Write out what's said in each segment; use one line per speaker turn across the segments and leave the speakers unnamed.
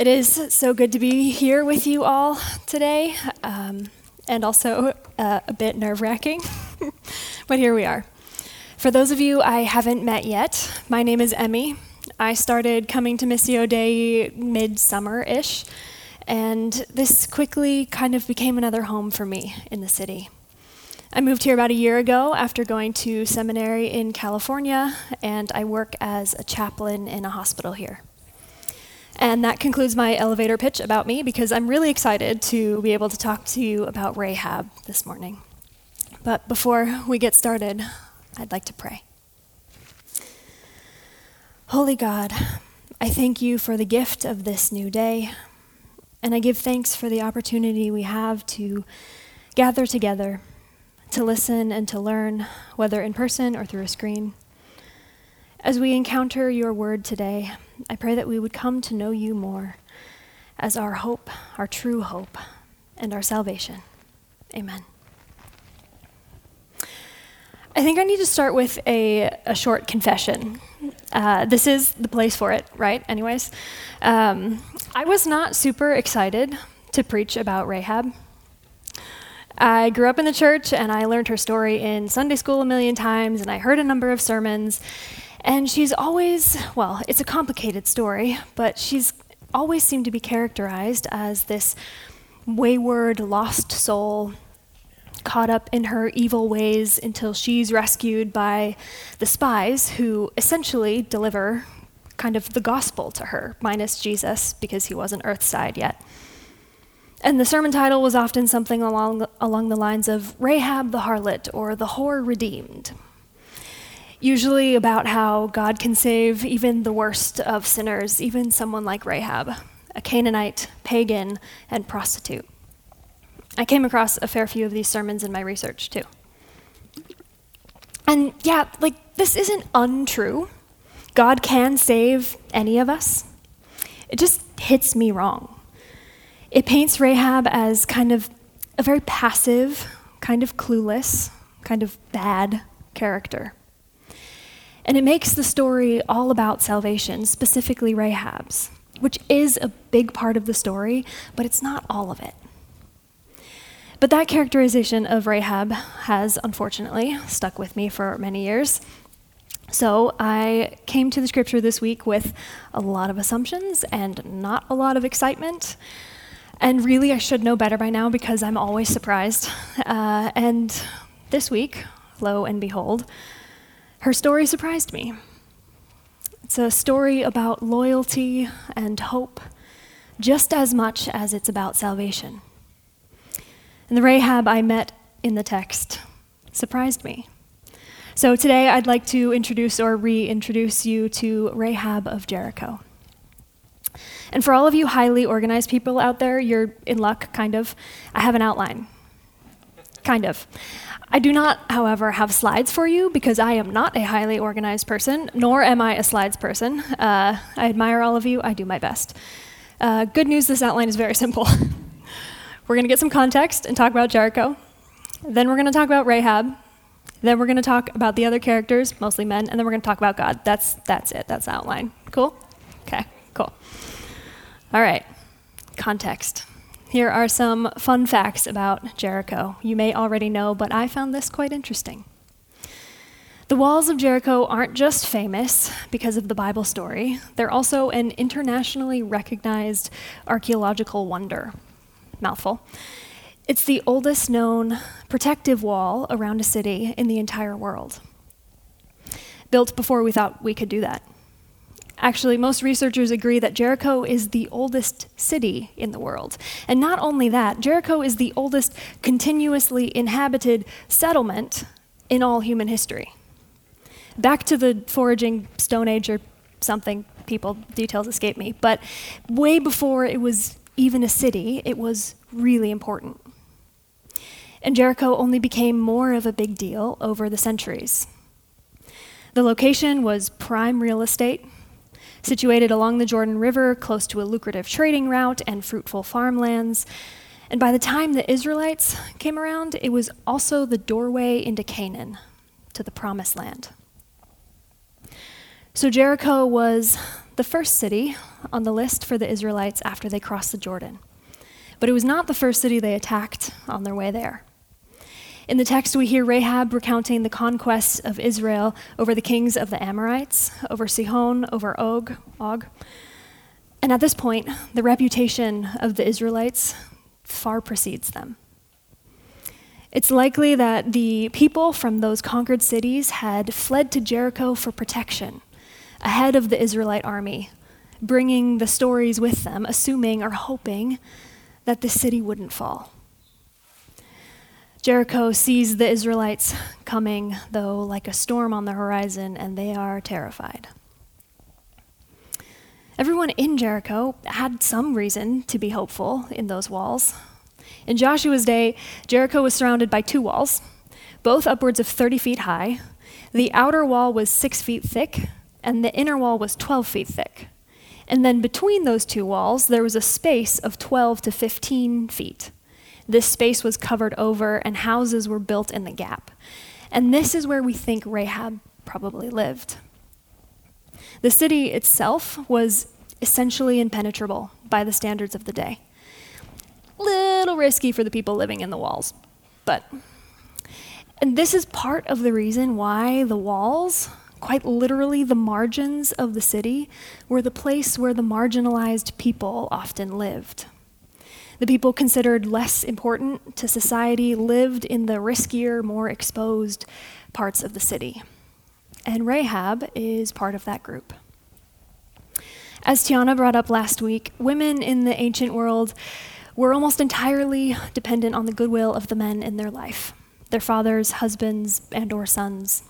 It is so good to be here with you all today, um, and also uh, a bit nerve wracking, but here we are. For those of you I haven't met yet, my name is Emmy. I started coming to Missio Dei midsummer ish, and this quickly kind of became another home for me in the city. I moved here about a year ago after going to seminary in California, and I work as a chaplain in a hospital here. And that concludes my elevator pitch about me because I'm really excited to be able to talk to you about Rahab this morning. But before we get started, I'd like to pray. Holy God, I thank you for the gift of this new day, and I give thanks for the opportunity we have to gather together, to listen and to learn, whether in person or through a screen. As we encounter your word today, I pray that we would come to know you more as our hope, our true hope, and our salvation. Amen. I think I need to start with a, a short confession. Uh, this is the place for it, right? Anyways, um, I was not super excited to preach about Rahab. I grew up in the church and I learned her story in Sunday school a million times, and I heard a number of sermons. And she's always, well, it's a complicated story, but she's always seemed to be characterized as this wayward, lost soul caught up in her evil ways until she's rescued by the spies who essentially deliver kind of the gospel to her, minus Jesus, because he wasn't earthside yet. And the sermon title was often something along, along the lines of Rahab the Harlot or The Whore Redeemed usually about how God can save even the worst of sinners, even someone like Rahab, a Canaanite, pagan, and prostitute. I came across a fair few of these sermons in my research too. And yeah, like this isn't untrue. God can save any of us. It just hits me wrong. It paints Rahab as kind of a very passive, kind of clueless, kind of bad character. And it makes the story all about salvation, specifically Rahab's, which is a big part of the story, but it's not all of it. But that characterization of Rahab has unfortunately stuck with me for many years. So I came to the scripture this week with a lot of assumptions and not a lot of excitement. And really, I should know better by now because I'm always surprised. Uh, and this week, lo and behold, her story surprised me. It's a story about loyalty and hope, just as much as it's about salvation. And the Rahab I met in the text surprised me. So today I'd like to introduce or reintroduce you to Rahab of Jericho. And for all of you highly organized people out there, you're in luck, kind of. I have an outline. Kind of. I do not, however, have slides for you because I am not a highly organized person, nor am I a slides person. Uh, I admire all of you, I do my best. Uh, good news this outline is very simple. we're going to get some context and talk about Jericho. Then we're going to talk about Rahab. Then we're going to talk about the other characters, mostly men, and then we're going to talk about God. That's, that's it, that's outline. Cool? Okay, cool. All right, context. Here are some fun facts about Jericho. You may already know, but I found this quite interesting. The walls of Jericho aren't just famous because of the Bible story, they're also an internationally recognized archaeological wonder. Mouthful. It's the oldest known protective wall around a city in the entire world. Built before we thought we could do that. Actually, most researchers agree that Jericho is the oldest city in the world. And not only that, Jericho is the oldest continuously inhabited settlement in all human history. Back to the foraging Stone Age or something, people, details escape me, but way before it was even a city, it was really important. And Jericho only became more of a big deal over the centuries. The location was prime real estate situated along the Jordan River, close to a lucrative trading route and fruitful farmlands. And by the time the Israelites came around, it was also the doorway into Canaan, to the promised land. So Jericho was the first city on the list for the Israelites after they crossed the Jordan. But it was not the first city they attacked on their way there. In the text, we hear Rahab recounting the conquests of Israel over the kings of the Amorites, over Sihon, over Og, Og. And at this point, the reputation of the Israelites far precedes them. It's likely that the people from those conquered cities had fled to Jericho for protection ahead of the Israelite army, bringing the stories with them, assuming or hoping that the city wouldn't fall. Jericho sees the Israelites coming, though, like a storm on the horizon, and they are terrified. Everyone in Jericho had some reason to be hopeful in those walls. In Joshua's day, Jericho was surrounded by two walls, both upwards of 30 feet high. The outer wall was six feet thick, and the inner wall was 12 feet thick. And then between those two walls, there was a space of 12 to 15 feet. This space was covered over, and houses were built in the gap. And this is where we think Rahab probably lived. The city itself was essentially impenetrable by the standards of the day little risky for the people living in the walls. But, and this is part of the reason why the walls, quite literally the margins of the city, were the place where the marginalized people often lived. The people considered less important to society lived in the riskier, more exposed parts of the city. And Rahab is part of that group. As Tiana brought up last week, women in the ancient world were almost entirely dependent on the goodwill of the men in their life, their fathers, husbands, and or sons.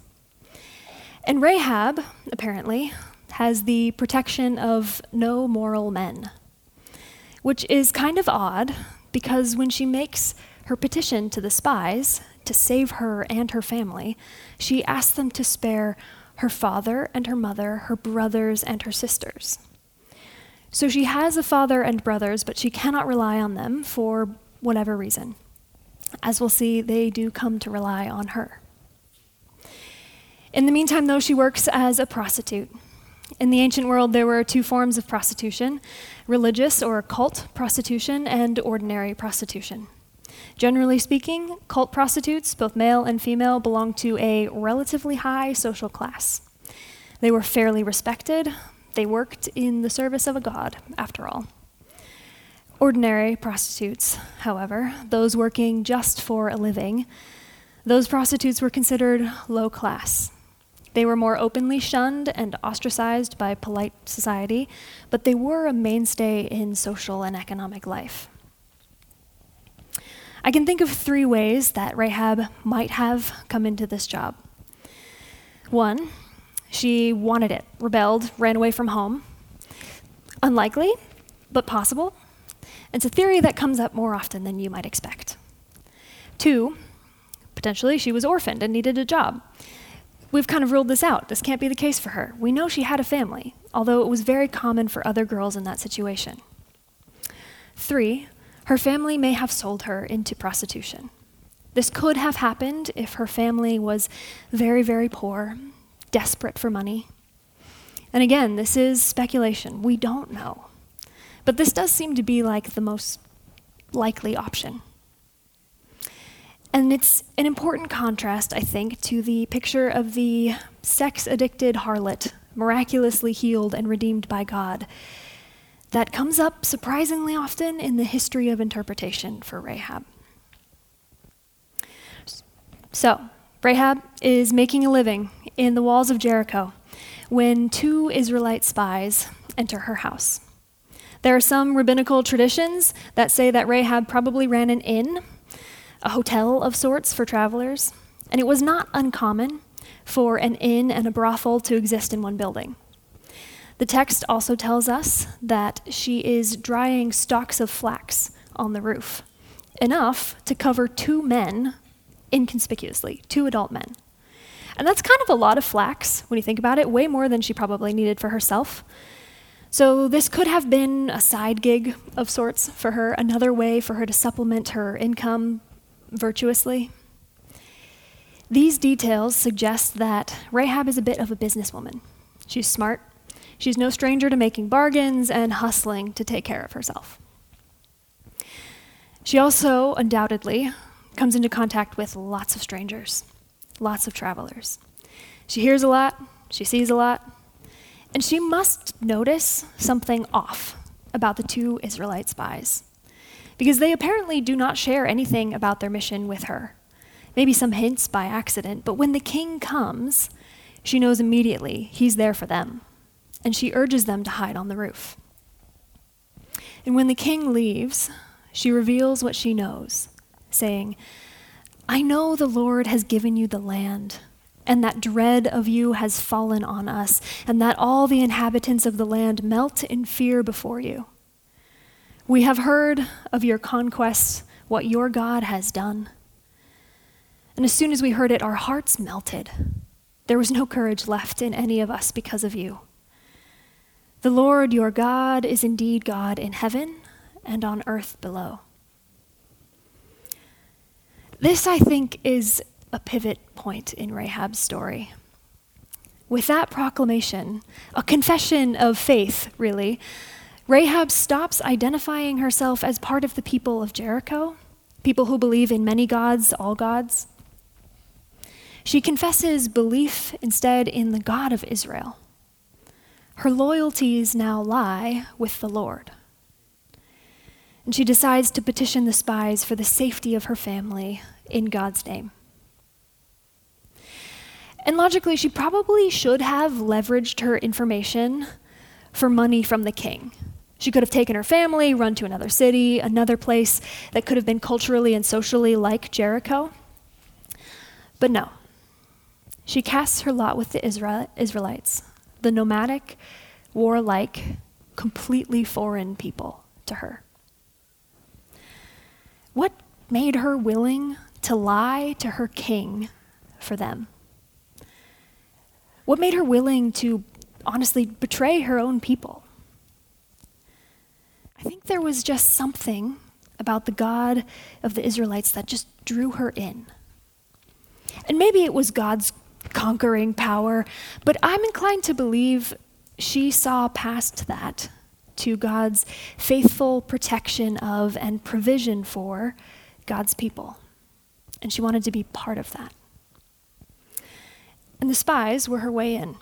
And Rahab, apparently, has the protection of no moral men, which is kind of odd because when she makes her petition to the spies to save her and her family, she asks them to spare her father and her mother, her brothers and her sisters. So she has a father and brothers, but she cannot rely on them for whatever reason. As we'll see, they do come to rely on her. In the meantime, though, she works as a prostitute. In the ancient world, there were two forms of prostitution religious or cult prostitution, and ordinary prostitution. Generally speaking, cult prostitutes, both male and female, belonged to a relatively high social class. They were fairly respected, they worked in the service of a god, after all. Ordinary prostitutes, however, those working just for a living, those prostitutes were considered low class. They were more openly shunned and ostracized by polite society, but they were a mainstay in social and economic life. I can think of three ways that Rahab might have come into this job. One, she wanted it, rebelled, ran away from home. Unlikely, but possible. It's a theory that comes up more often than you might expect. Two, potentially she was orphaned and needed a job. We've kind of ruled this out. This can't be the case for her. We know she had a family, although it was very common for other girls in that situation. Three, her family may have sold her into prostitution. This could have happened if her family was very, very poor desperate for money. And again, this is speculation. We don't know. But this does seem to be like the most likely option. And it's an important contrast, I think, to the picture of the sex addicted harlot, miraculously healed and redeemed by God, that comes up surprisingly often in the history of interpretation for Rahab. So, Rahab is making a living in the walls of Jericho when two Israelite spies enter her house. There are some rabbinical traditions that say that Rahab probably ran an inn, a hotel of sorts for travelers, and it was not uncommon for an inn and a brothel to exist in one building. The text also tells us that she is drying stalks of flax on the roof, enough to cover two men inconspicuously, two adult men. And that's kind of a lot of flax when you think about it, way more than she probably needed for herself. So, this could have been a side gig of sorts for her, another way for her to supplement her income virtuously. These details suggest that Rahab is a bit of a businesswoman. She's smart, She's no stranger to making bargains and hustling to take care of herself. She also, undoubtedly, comes into contact with lots of strangers, lots of travelers. She hears a lot, she sees a lot, and she must notice something off about the two Israelite spies. Because they apparently do not share anything about their mission with her. Maybe some hints by accident, but when the king comes, she knows immediately he's there for them, and she urges them to hide on the roof. And when the king leaves, she reveals what she knows, saying, I know the Lord has given you the land, and that dread of you has fallen on us, and that all the inhabitants of the land melt in fear before you. We have heard of your conquests, what your God has done. And as soon as we heard it, our hearts melted. There was no courage left in any of us because of you. The Lord your God is indeed God in heaven and on earth below. This, I think, is a pivot point in Rahab's story. With that proclamation, a confession of faith, really, Rahab stops identifying herself as part of the people of Jericho, people who believe in many gods, all gods. She confesses belief instead in the God of Israel. Her loyalties now lie with the Lord and she decides to petition the spies for the safety of her family in God's name. And logically, she probably should have leveraged her information for money from the king. She could have taken her family, run to another city, another place that could have been culturally and socially like Jericho. But no. She casts her lot with the Israel- Israelites, the nomadic, warlike, completely foreign people to her. What made her willing to lie to her king for them? What made her willing to honestly betray her own people? I think there was just something about the God of the Israelites that just drew her in. And maybe it was God's conquering power, but I'm inclined to believe she saw past that to God's faithful protection of and provision for God's people. And she wanted to be part of that. And the spies were her way in.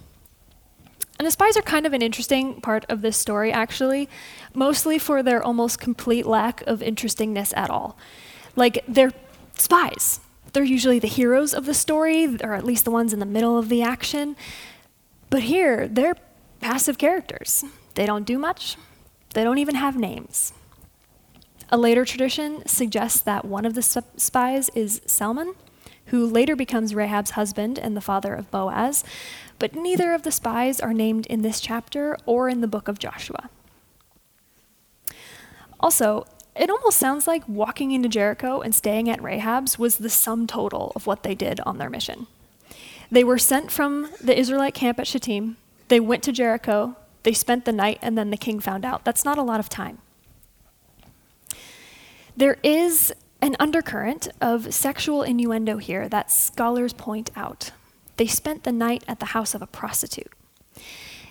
And the spies are kind of an interesting part of this story, actually, mostly for their almost complete lack of interestingness at all. Like, they're spies. They're usually the heroes of the story, or at least the ones in the middle of the action. But here, they're passive characters. They don't do much, they don't even have names. A later tradition suggests that one of the spies is Salmon, who later becomes Rahab's husband and the father of Boaz, but neither of the spies are named in this chapter or in the book of Joshua. Also, it almost sounds like walking into Jericho and staying at Rahab's was the sum total of what they did on their mission. They were sent from the Israelite camp at Shittim, they went to Jericho, they spent the night, and then the king found out. That's not a lot of time. There is an undercurrent of sexual innuendo here that scholars point out. They spent the night at the house of a prostitute.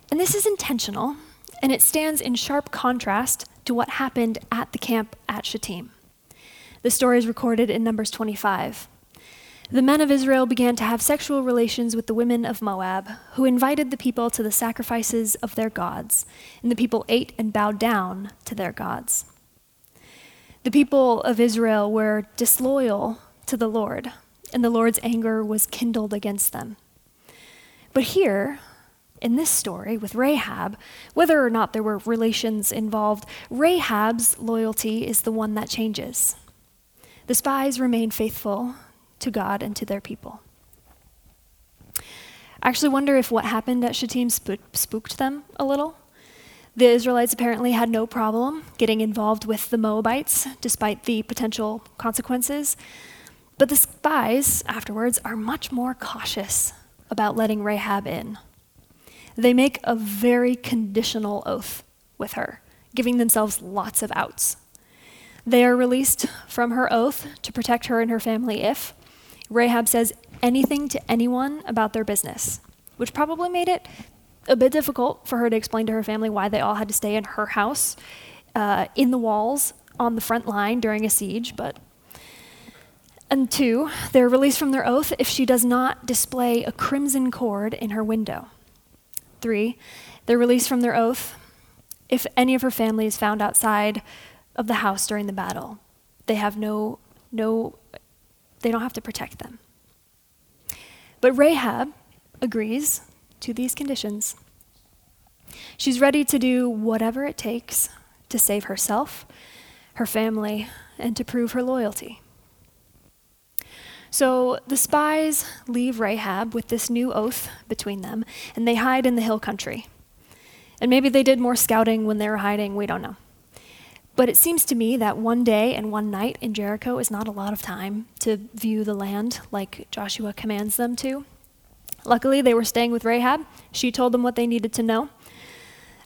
And this is intentional, and it stands in sharp contrast to what happened at the camp at Shittim. The story is recorded in Numbers 25. The men of Israel began to have sexual relations with the women of Moab, who invited the people to the sacrifices of their gods, and the people ate and bowed down to their gods. The people of Israel were disloyal to the Lord, and the Lord's anger was kindled against them. But here, in this story with Rahab, whether or not there were relations involved, Rahab's loyalty is the one that changes. The spies remain faithful to God and to their people. I actually wonder if what happened at Shittim spooked them a little. The Israelites apparently had no problem getting involved with the Moabites, despite the potential consequences. But the spies afterwards are much more cautious about letting Rahab in. They make a very conditional oath with her, giving themselves lots of outs. They are released from her oath to protect her and her family if Rahab says anything to anyone about their business, which probably made it a bit difficult for her to explain to her family why they all had to stay in her house, uh, in the walls, on the front line during a siege, but. And two, they're released from their oath if she does not display a crimson cord in her window. Three, they're released from their oath if any of her family is found outside of the house during the battle. They have no, no, they don't have to protect them. But Rahab agrees to these conditions. She's ready to do whatever it takes to save herself, her family, and to prove her loyalty. So the spies leave Rahab with this new oath between them, and they hide in the hill country. And maybe they did more scouting when they were hiding, we don't know. But it seems to me that one day and one night in Jericho is not a lot of time to view the land like Joshua commands them to. Luckily, they were staying with Rahab. She told them what they needed to know.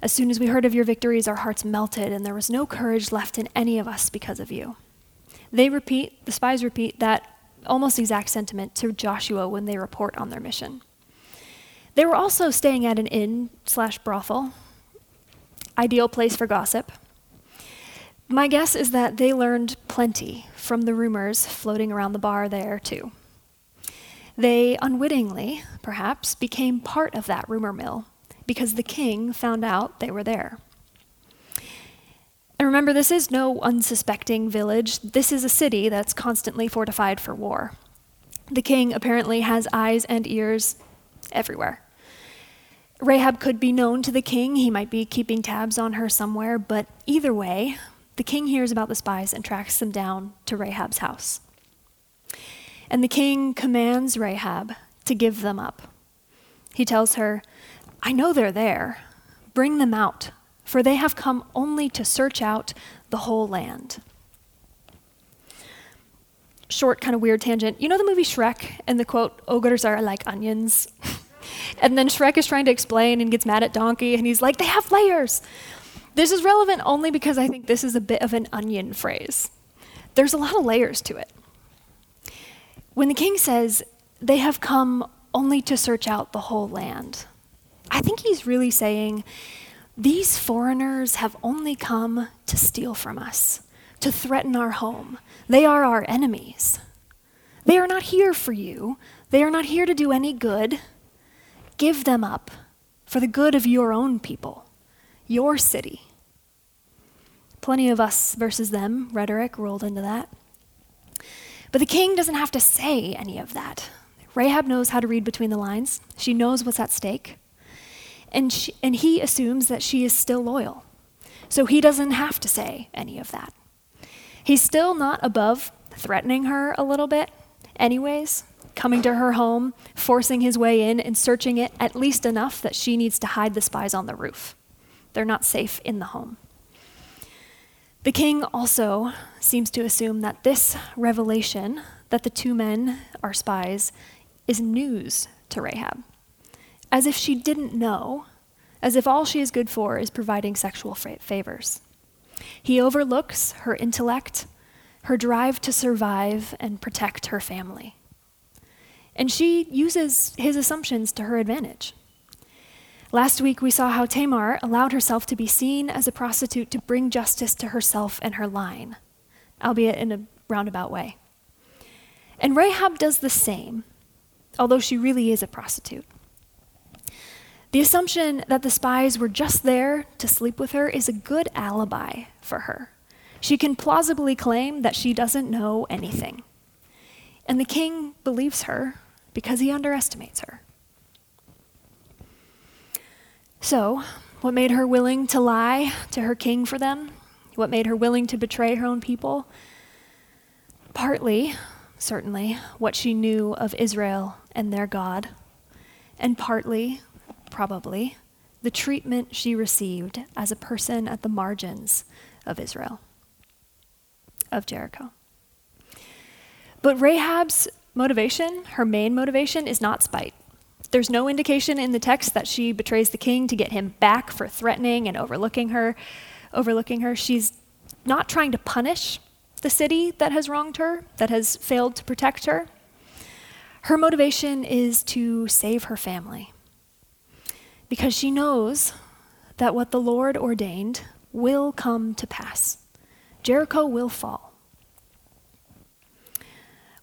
As soon as we heard of your victories, our hearts melted, and there was no courage left in any of us because of you. They repeat, the spies repeat that almost exact sentiment to Joshua when they report on their mission. They were also staying at an inn slash brothel, ideal place for gossip. My guess is that they learned plenty from the rumors floating around the bar there, too. They unwittingly, perhaps, became part of that rumor mill because the king found out they were there. And remember, this is no unsuspecting village. This is a city that's constantly fortified for war. The king apparently has eyes and ears everywhere. Rahab could be known to the king. He might be keeping tabs on her somewhere, but either way, the king hears about the spies and tracks them down to Rahab's house. And the king commands Rahab to give them up. He tells her, I know they're there. Bring them out, for they have come only to search out the whole land. Short, kind of weird tangent. You know the movie Shrek and the quote, ogres are like onions? and then Shrek is trying to explain and gets mad at Donkey, and he's like, they have layers. This is relevant only because I think this is a bit of an onion phrase. There's a lot of layers to it. When the king says, they have come only to search out the whole land, I think he's really saying, these foreigners have only come to steal from us, to threaten our home. They are our enemies. They are not here for you. They are not here to do any good. Give them up for the good of your own people, your city. Plenty of us versus them rhetoric rolled into that. But the king doesn't have to say any of that. Rahab knows how to read between the lines, she knows what's at stake. And, she, and he assumes that she is still loyal. So he doesn't have to say any of that. He's still not above threatening her a little bit, anyways, coming to her home, forcing his way in, and searching it at least enough that she needs to hide the spies on the roof. They're not safe in the home. The king also seems to assume that this revelation that the two men are spies is news to Rahab, as if she didn't know, as if all she is good for is providing sexual favors. He overlooks her intellect, her drive to survive and protect her family. And she uses his assumptions to her advantage. Last week, we saw how Tamar allowed herself to be seen as a prostitute to bring justice to herself and her line, albeit in a roundabout way. And Rahab does the same, although she really is a prostitute. The assumption that the spies were just there to sleep with her is a good alibi for her. She can plausibly claim that she doesn't know anything. And the king believes her because he underestimates her. So, what made her willing to lie to her king for them? What made her willing to betray her own people? Partly, certainly, what she knew of Israel and their God, and partly, probably, the treatment she received as a person at the margins of Israel, of Jericho. But Rahab's motivation, her main motivation, is not spite. There's no indication in the text that she betrays the king to get him back for threatening and overlooking her. Overlooking her, she's not trying to punish the city that has wronged her, that has failed to protect her. Her motivation is to save her family, because she knows that what the Lord ordained will come to pass. Jericho will fall.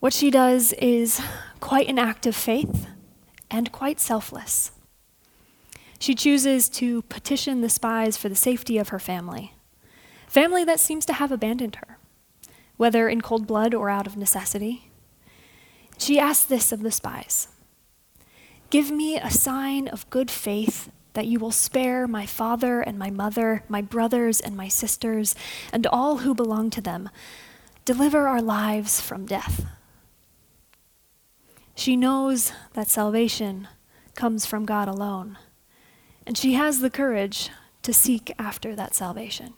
What she does is quite an act of faith and quite selfless. She chooses to petition the spies for the safety of her family, family that seems to have abandoned her, whether in cold blood or out of necessity. She asks this of the spies Give me a sign of good faith that you will spare my father and my mother, my brothers and my sisters, and all who belong to them. Deliver our lives from death. She knows that salvation comes from God alone, and she has the courage to seek after that salvation.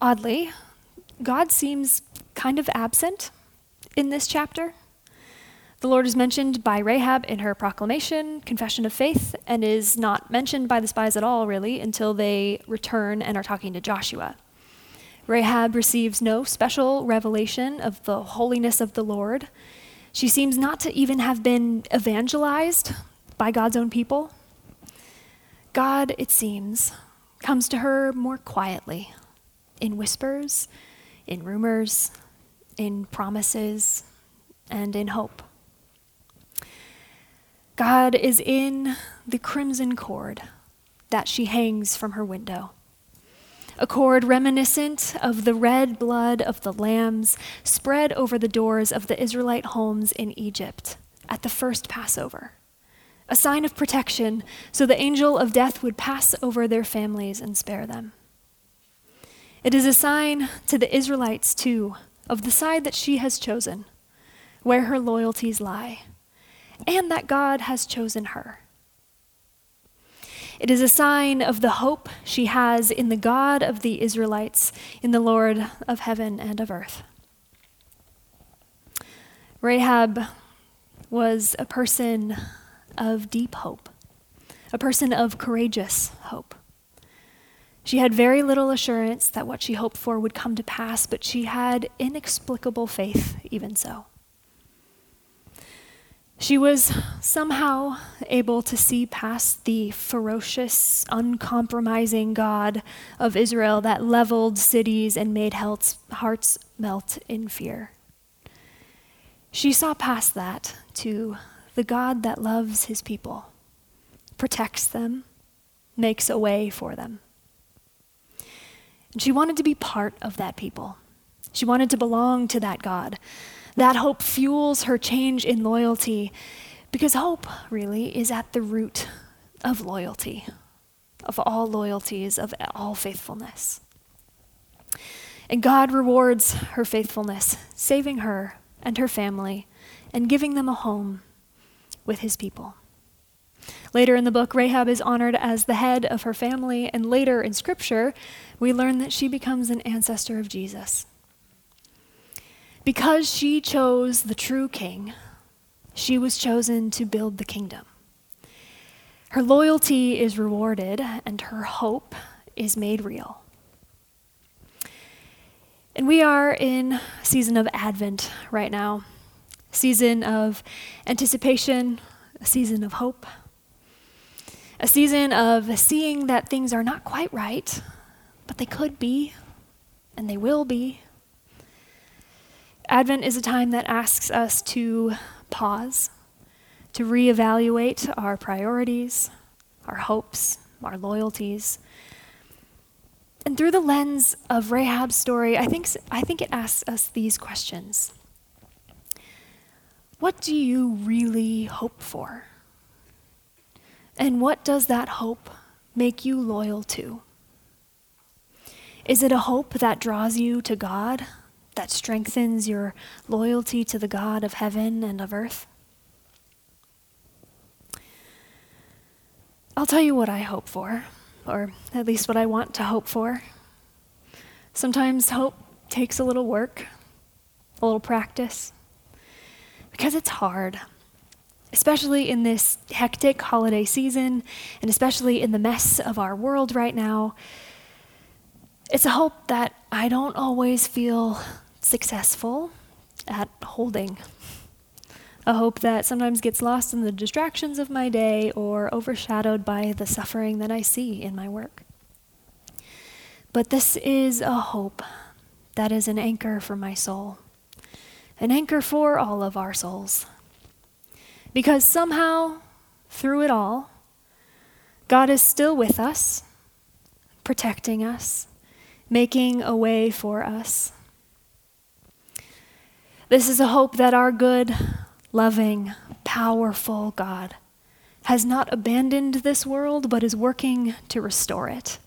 Oddly, God seems kind of absent in this chapter. The Lord is mentioned by Rahab in her proclamation, confession of faith, and is not mentioned by the spies at all, really, until they return and are talking to Joshua. Rahab receives no special revelation of the holiness of the Lord. She seems not to even have been evangelized by God's own people. God, it seems, comes to her more quietly, in whispers, in rumors, in promises, and in hope. God is in the crimson cord that she hangs from her window a cord reminiscent of the red blood of the lambs spread over the doors of the Israelite homes in Egypt at the first Passover, a sign of protection so the angel of death would pass over their families and spare them. It is a sign to the Israelites, too, of the side that she has chosen, where her loyalties lie, and that God has chosen her. It is a sign of the hope she has in the God of the Israelites, in the Lord of heaven and of earth. Rahab was a person of deep hope, a person of courageous hope. She had very little assurance that what she hoped for would come to pass, but she had inexplicable faith, even so. She was somehow able to see past the ferocious, uncompromising God of Israel that leveled cities and made hearts melt in fear. She saw past that to the God that loves his people, protects them, makes a way for them. And she wanted to be part of that people. She wanted to belong to that God that hope fuels her change in loyalty because hope really is at the root of loyalty, of all loyalties, of all faithfulness. And God rewards her faithfulness, saving her and her family and giving them a home with his people. Later in the book, Rahab is honored as the head of her family, and later in Scripture, we learn that she becomes an ancestor of Jesus. Because she chose the true king, she was chosen to build the kingdom. Her loyalty is rewarded, and her hope is made real. And we are in season of Advent right now, season of anticipation, a season of hope, a season of seeing that things are not quite right, but they could be, and they will be. Advent is a time that asks us to pause, to reevaluate our priorities, our hopes, our loyalties. And through the lens of Rahab's story, I think, I think it asks us these questions What do you really hope for? And what does that hope make you loyal to? Is it a hope that draws you to God that strengthens your loyalty to the God of heaven and of earth? I'll tell you what I hope for, or at least what I want to hope for. Sometimes hope takes a little work, a little practice, because it's hard, especially in this hectic holiday season, and especially in the mess of our world right now. It's a hope that I don't always feel successful at holding. a hope that sometimes gets lost in the distractions of my day or overshadowed by the suffering that I see in my work. But this is a hope that is an anchor for my soul, an anchor for all of our souls. Because somehow, through it all, God is still with us, protecting us, making a way for us. This is a hope that our good, loving, powerful God has not abandoned this world, but is working to restore it.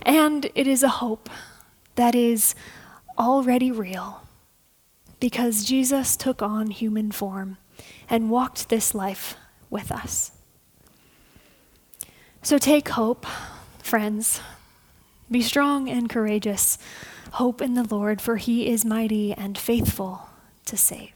And it is a hope that is already real because Jesus took on human form and walked this life with us. So take hope, friends. Be strong and courageous. Hope in the Lord, for he is mighty and faithful to save.